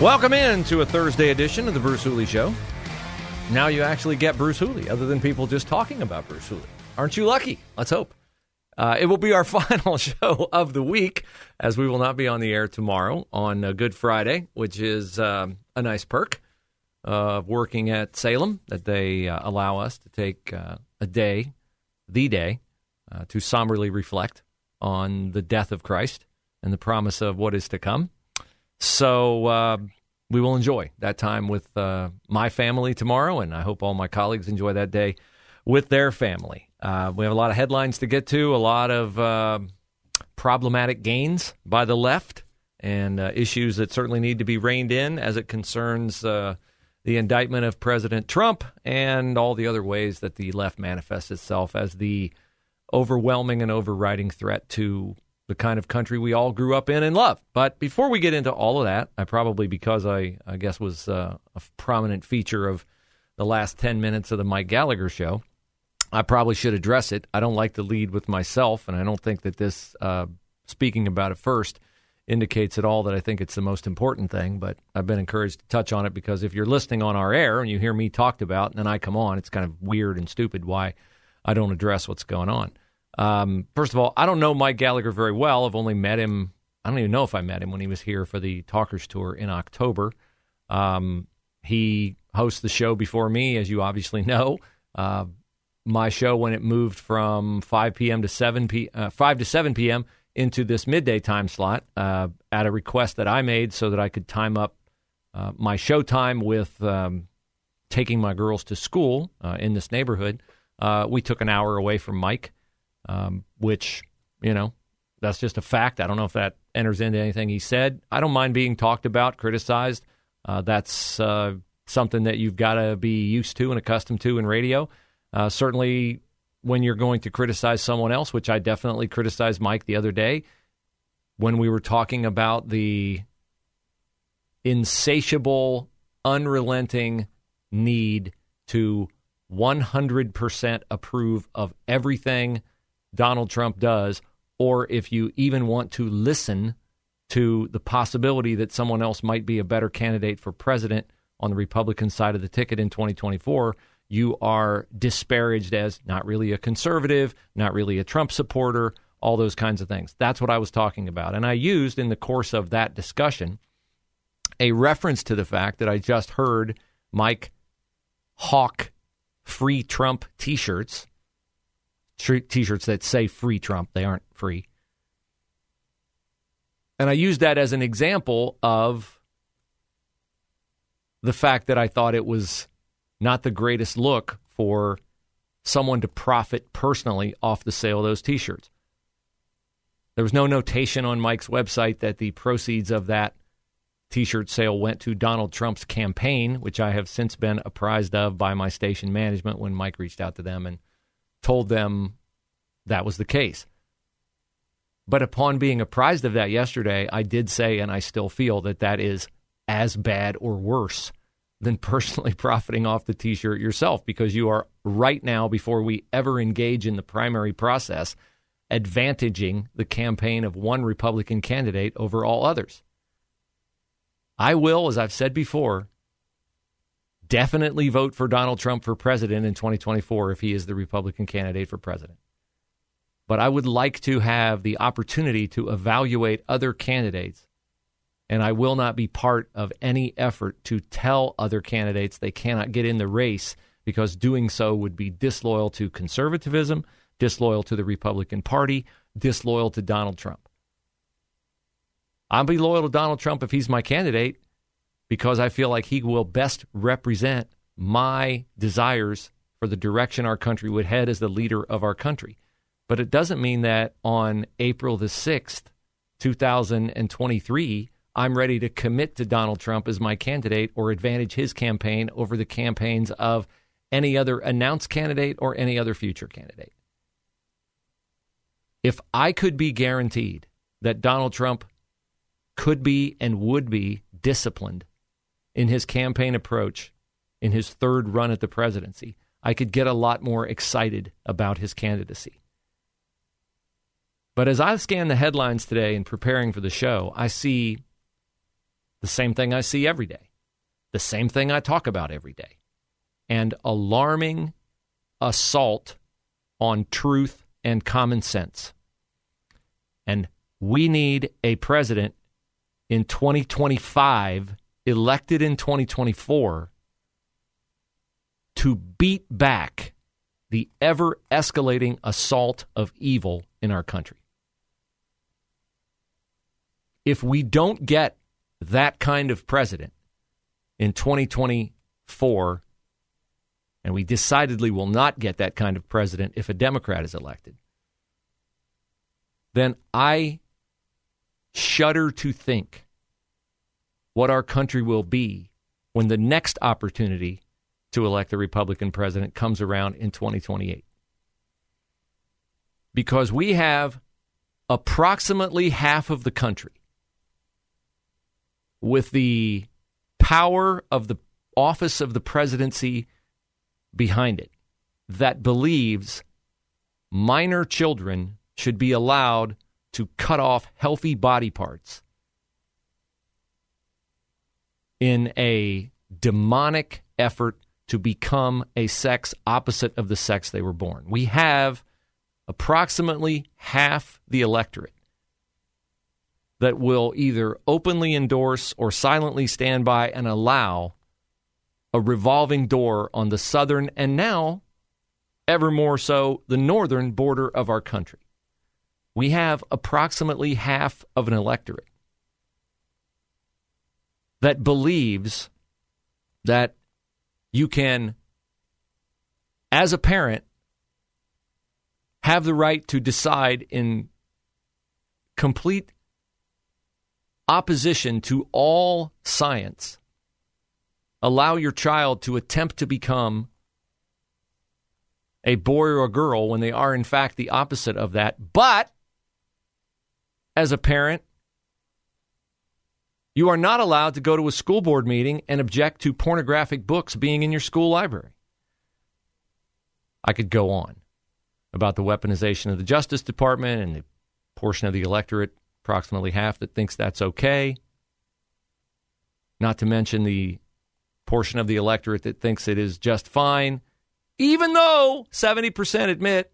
Welcome in to a Thursday edition of the Bruce Hooley Show. Now you actually get Bruce Hooley, other than people just talking about Bruce Hooley. Aren't you lucky? Let's hope. Uh, it will be our final show of the week, as we will not be on the air tomorrow on uh, Good Friday, which is um, a nice perk of working at Salem that they uh, allow us to take uh, a day, the day, uh, to somberly reflect on the death of Christ and the promise of what is to come. So uh, we will enjoy that time with uh, my family tomorrow, and I hope all my colleagues enjoy that day with their family. Uh, we have a lot of headlines to get to, a lot of uh, problematic gains by the left, and uh, issues that certainly need to be reined in as it concerns uh, the indictment of President Trump and all the other ways that the left manifests itself as the overwhelming and overriding threat to the kind of country we all grew up in and love. But before we get into all of that, I probably, because I, I guess, was uh, a prominent feature of the last 10 minutes of the Mike Gallagher show, I probably should address it. I don't like to lead with myself, and I don't think that this, uh, speaking about it first, indicates at all that I think it's the most important thing. But I've been encouraged to touch on it because if you're listening on our air and you hear me talked about and then I come on, it's kind of weird and stupid why I don't address what's going on. Um, first of all, I don't know Mike Gallagher very well. I've only met him. I don't even know if I met him when he was here for the Talkers Tour in October. Um, he hosts the show before me, as you obviously know. Uh, my show, when it moved from 5 p.m. to 7 p. Uh, 5 to 7 p.m. into this midday time slot, uh, at a request that I made so that I could time up uh, my show time with um, taking my girls to school uh, in this neighborhood. Uh, we took an hour away from Mike um, which, you know, that's just a fact. I don't know if that enters into anything he said. I don't mind being talked about, criticized. Uh, that's uh, something that you've got to be used to and accustomed to in radio. Uh, certainly, when you're going to criticize someone else, which I definitely criticized Mike the other day when we were talking about the insatiable, unrelenting need to 100% approve of everything Donald Trump does, or if you even want to listen to the possibility that someone else might be a better candidate for president on the Republican side of the ticket in 2024, you are disparaged as not really a conservative, not really a Trump supporter, all those kinds of things. That's what I was talking about. And I used in the course of that discussion a reference to the fact that I just heard Mike hawk free Trump t shirts t-shirts that say free Trump. They aren't free. And I use that as an example of the fact that I thought it was not the greatest look for someone to profit personally off the sale of those t-shirts. There was no notation on Mike's website that the proceeds of that t-shirt sale went to Donald Trump's campaign, which I have since been apprised of by my station management when Mike reached out to them and told them that was the case. But upon being apprised of that yesterday, I did say, and I still feel that that is as bad or worse than personally profiting off the t shirt yourself because you are right now, before we ever engage in the primary process, advantaging the campaign of one Republican candidate over all others. I will, as I've said before, definitely vote for Donald Trump for president in 2024 if he is the Republican candidate for president. But I would like to have the opportunity to evaluate other candidates. And I will not be part of any effort to tell other candidates they cannot get in the race because doing so would be disloyal to conservatism, disloyal to the Republican Party, disloyal to Donald Trump. I'll be loyal to Donald Trump if he's my candidate because I feel like he will best represent my desires for the direction our country would head as the leader of our country. But it doesn't mean that on April the 6th, 2023, I'm ready to commit to Donald Trump as my candidate or advantage his campaign over the campaigns of any other announced candidate or any other future candidate. If I could be guaranteed that Donald Trump could be and would be disciplined in his campaign approach in his third run at the presidency, I could get a lot more excited about his candidacy. But as I scan the headlines today in preparing for the show, I see the same thing I see every day, the same thing I talk about every day, and alarming assault on truth and common sense. And we need a president in 2025, elected in 2024, to beat back the ever escalating assault of evil in our country. If we don't get that kind of president in 2024, and we decidedly will not get that kind of president if a Democrat is elected, then I shudder to think what our country will be when the next opportunity to elect a Republican president comes around in 2028. Because we have approximately half of the country with the power of the office of the presidency behind it that believes minor children should be allowed to cut off healthy body parts in a demonic effort to become a sex opposite of the sex they were born. We have approximately half the electorate that will either openly endorse or silently stand by and allow a revolving door on the southern and now, ever more so, the northern border of our country. We have approximately half of an electorate that believes that you can, as a parent, have the right to decide in complete opposition to all science, allow your child to attempt to become a boy or a girl when they are, in fact, the opposite of that. But as a parent, you are not allowed to go to a school board meeting and object to pornographic books being in your school library. I could go on about the weaponization of the Justice Department and the portion of the electorate approximately half that thinks that's okay. Not to mention the portion of the electorate that thinks it is just fine, even though 70% admit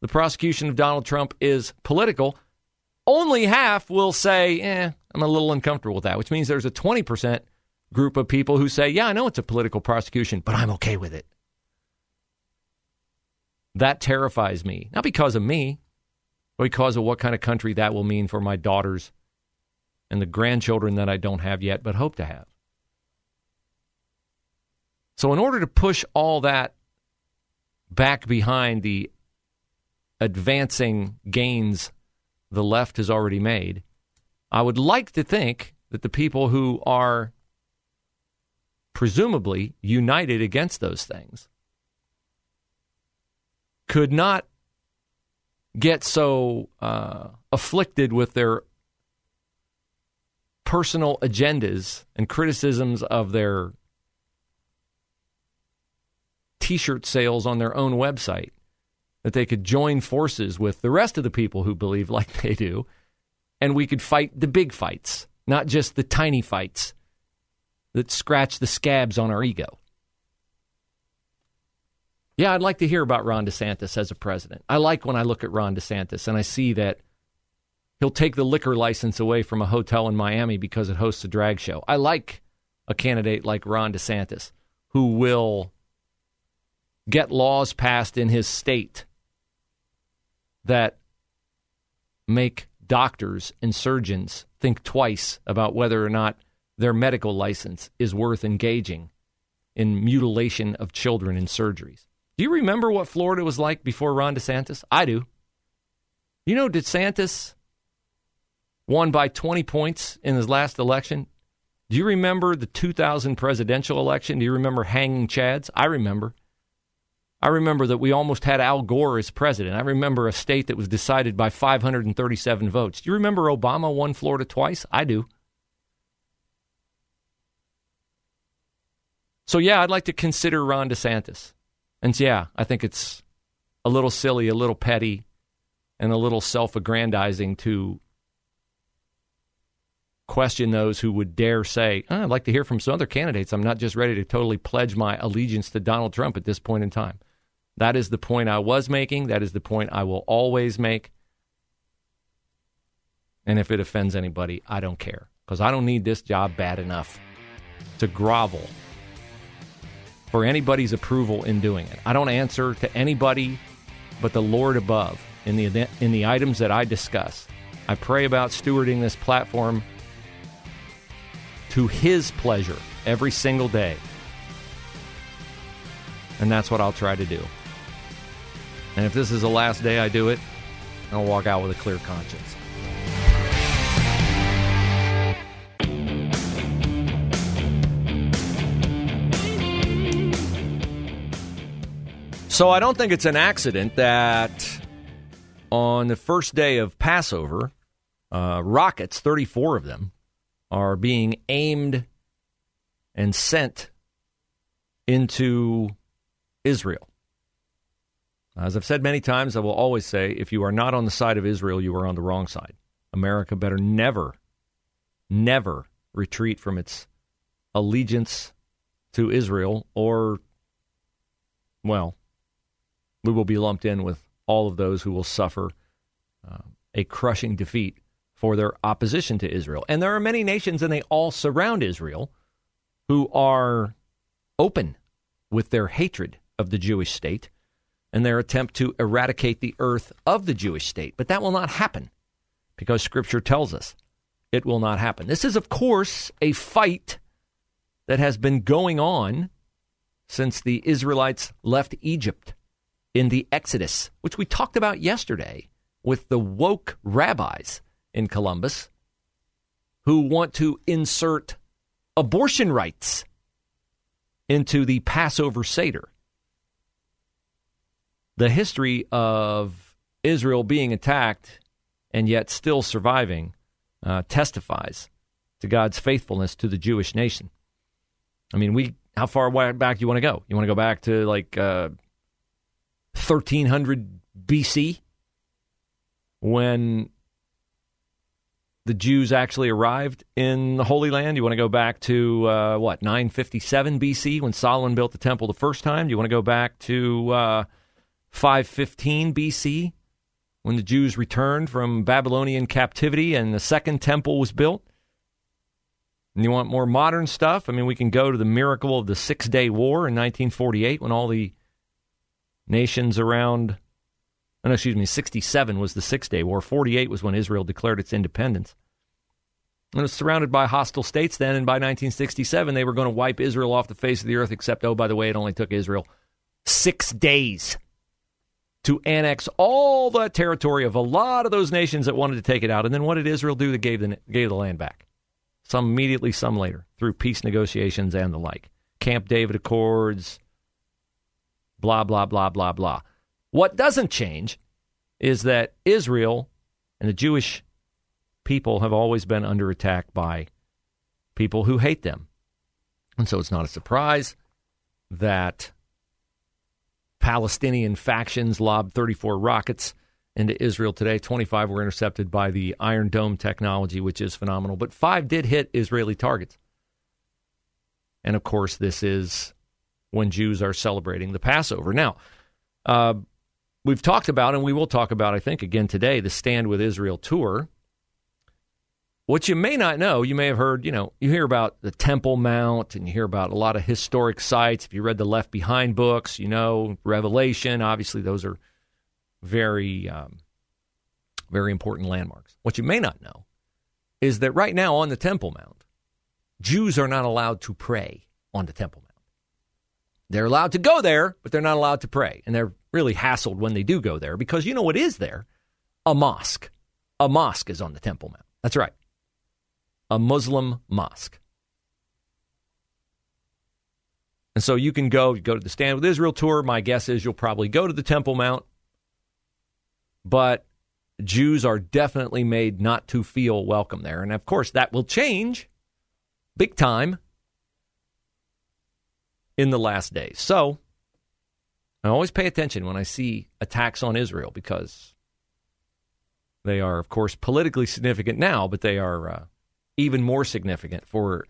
the prosecution of Donald Trump is political. Only half will say, eh, I'm a little uncomfortable with that, which means there's a 20% group of people who say, yeah, I know it's a political prosecution, but I'm okay with it. That terrifies me, not because of me, but because of what kind of country that will mean for my daughters and the grandchildren that I don't have yet but hope to have. So, in order to push all that back behind the advancing gains the left has already made, I would like to think that the people who are presumably united against those things could not get so uh, afflicted with their personal agendas and criticisms of their t shirt sales on their own website that they could join forces with the rest of the people who believe like they do, and we could fight the big fights, not just the tiny fights that scratch the scabs on our ego. Yeah, I'd like to hear about Ron DeSantis as a president. I like when I look at Ron DeSantis and I see that he'll take the liquor license away from a hotel in Miami because it hosts a drag show. I like a candidate like Ron DeSantis who will get laws passed in his state that make doctors and surgeons think twice about whether or not their medical license is worth engaging in mutilation of children in surgeries. Do you remember what Florida was like before Ron DeSantis? I do. You know, DeSantis won by 20 points in his last election. Do you remember the 2000 presidential election? Do you remember hanging Chads? I remember. I remember that we almost had Al Gore as president. I remember a state that was decided by 537 votes. Do you remember Obama won Florida twice? I do. So, yeah, I'd like to consider Ron DeSantis. And yeah, I think it's a little silly, a little petty, and a little self aggrandizing to question those who would dare say, oh, I'd like to hear from some other candidates. I'm not just ready to totally pledge my allegiance to Donald Trump at this point in time. That is the point I was making. That is the point I will always make. And if it offends anybody, I don't care because I don't need this job bad enough to grovel for anybody's approval in doing it. I don't answer to anybody but the Lord above in the in the items that I discuss. I pray about stewarding this platform to his pleasure every single day. And that's what I'll try to do. And if this is the last day I do it, I'll walk out with a clear conscience. So I don't think it's an accident that on the first day of Passover, uh, rockets, 34 of them, are being aimed and sent into Israel. As I've said many times, I will always say if you are not on the side of Israel, you are on the wrong side. America better never, never retreat from its allegiance to Israel, or, well, we will be lumped in with all of those who will suffer uh, a crushing defeat for their opposition to Israel. And there are many nations, and they all surround Israel, who are open with their hatred of the Jewish state and their attempt to eradicate the earth of the Jewish state. But that will not happen because Scripture tells us it will not happen. This is, of course, a fight that has been going on since the Israelites left Egypt in the Exodus, which we talked about yesterday with the woke rabbis in Columbus who want to insert abortion rights into the Passover Seder. The history of Israel being attacked and yet still surviving uh, testifies to God's faithfulness to the Jewish nation. I mean, we how far back do you want to go? You want to go back to like uh, 1300 BC when the Jews actually arrived in the Holy Land? You want to go back to uh, what 957 BC when Solomon built the temple the first time? Do you want to go back to uh, 515 BC when the Jews returned from Babylonian captivity and the second temple was built? And you want more modern stuff? I mean, we can go to the miracle of the Six Day War in 1948 when all the nations around, oh, no, excuse me, 67 was the Six Day War. 48 was when Israel declared its independence. And it was surrounded by hostile states then, and by 1967, they were going to wipe Israel off the face of the earth, except, oh, by the way, it only took Israel six days to annex all the territory of a lot of those nations that wanted to take it out. And then what did Israel do that gave the, gave the land back? Some immediately, some later, through peace negotiations and the like. Camp David Accords, blah, blah, blah, blah, blah. What doesn't change is that Israel and the Jewish people have always been under attack by people who hate them. And so it's not a surprise that Palestinian factions lobbed 34 rockets into Israel today. 25 were intercepted by the Iron Dome technology, which is phenomenal, but five did hit Israeli targets. And of course, this is when Jews are celebrating the Passover. Now, uh, we've talked about, and we will talk about, I think, again today, the Stand with Israel tour. What you may not know, you may have heard, you know, you hear about the Temple Mount and you hear about a lot of historic sites. If you read the Left Behind books, you know, Revelation, obviously, those are very, um, very important landmarks. What you may not know is that right now on the Temple Mount, Jews are not allowed to pray on the Temple Mount. They're allowed to go there, but they're not allowed to pray. And they're really hassled when they do go there because you know what is there? A mosque. A mosque is on the Temple Mount. That's right. A Muslim mosque. And so you can go, you go to the Stand with Israel tour. My guess is you'll probably go to the Temple Mount. But Jews are definitely made not to feel welcome there. And of course, that will change big time in the last days. So I always pay attention when I see attacks on Israel because they are, of course, politically significant now, but they are uh, even more significant for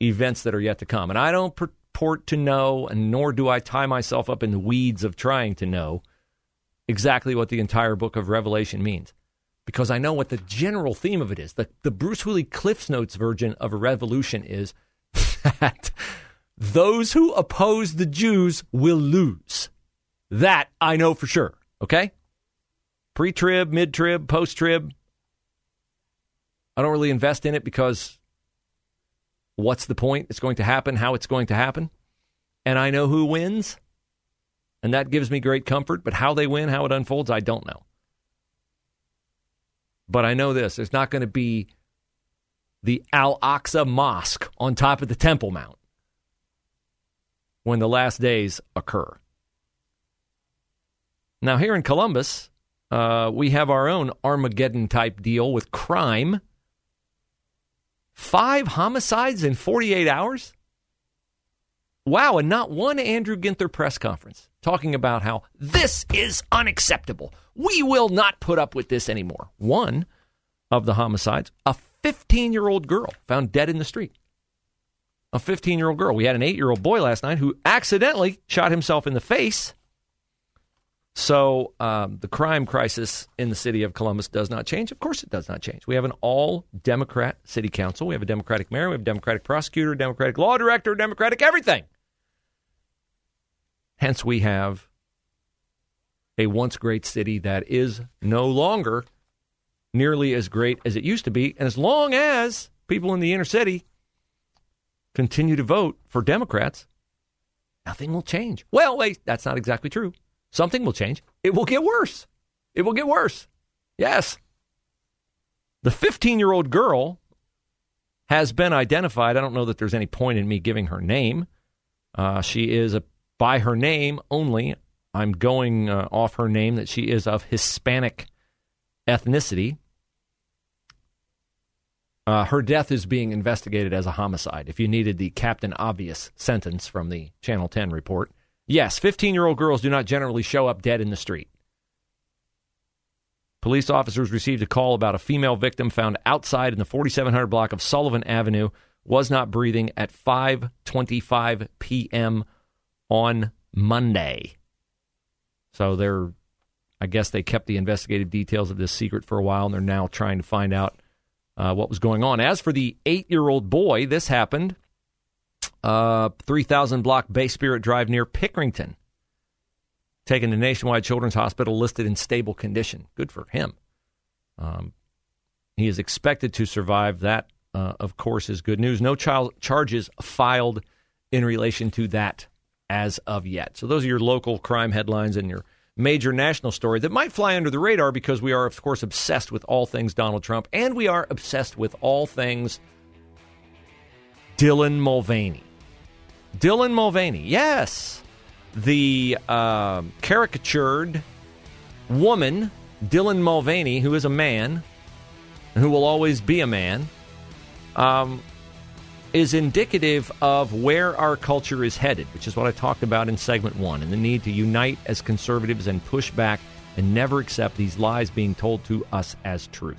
events that are yet to come. And I don't purport to know, and nor do I tie myself up in the weeds of trying to know exactly what the entire book of Revelation means. Because I know what the general theme of it is. The, the Bruce Hooley Cliffs Notes version of a revolution is that those who oppose the Jews will lose. That I know for sure. Okay? Pre trib, mid trib, post trib. I don't really invest in it because what's the point? It's going to happen, how it's going to happen. And I know who wins. And that gives me great comfort. But how they win, how it unfolds, I don't know. But I know this there's not going to be the Al Aqsa Mosque on top of the Temple Mount when the last days occur. Now, here in Columbus, uh, we have our own Armageddon type deal with crime. Five homicides in 48 hours? Wow, and not one Andrew Ginther press conference talking about how this is unacceptable. We will not put up with this anymore. One of the homicides, a 15 year old girl found dead in the street a 15 year old girl. We had an eight year old boy last night who accidentally shot himself in the face. So um, the crime crisis in the city of Columbus does not change. Of course, it does not change. We have an all Democrat city council. We have a Democratic mayor. We have a Democratic prosecutor, Democratic law director, Democratic everything. Hence, we have a once great city that is no longer nearly as great as it used to be. And as long as people in the inner city continue to vote for Democrats, nothing will change. Well, wait, that's not exactly true. Something will change. It will get worse. It will get worse. Yes. The 15 year old girl has been identified. I don't know that there's any point in me giving her name. Uh, she is a, by her name only. I'm going uh, off her name that she is of Hispanic ethnicity. Uh, her death is being investigated as a homicide. If you needed the Captain Obvious sentence from the Channel 10 report, yes, 15 year old girls do not generally show up dead in the street. Police officers received a call about a female victim found outside in the 4700 block of Sullivan Avenue was not breathing at 5:25 p.m. on Monday. So they're I guess they kept the investigative details of this secret for a while and they're now trying to find out uh, what was going on. As for the eight year old boy, this happened uh, 3000 block Bay Spirit Drive near Pickerington. Taken to Nationwide Children's Hospital, listed in stable condition. Good for him. Um, he is expected to survive. That, uh, of course, is good news. No child charges filed in relation to that as of yet. So those are your local crime headlines and your major national story that might fly under the radar because we are, of course, obsessed with all things Donald Trump and we are obsessed with all things Dylan Mulvaney. Dylan Mulvaney, yes, the uh, caricatured woman, Dylan Mulvaney, who is a man who will always be a man. Um, is indicative of where our culture is headed, which is what I talked about in segment one, and the need to unite as conservatives and push back and never accept these lies being told to us as truth.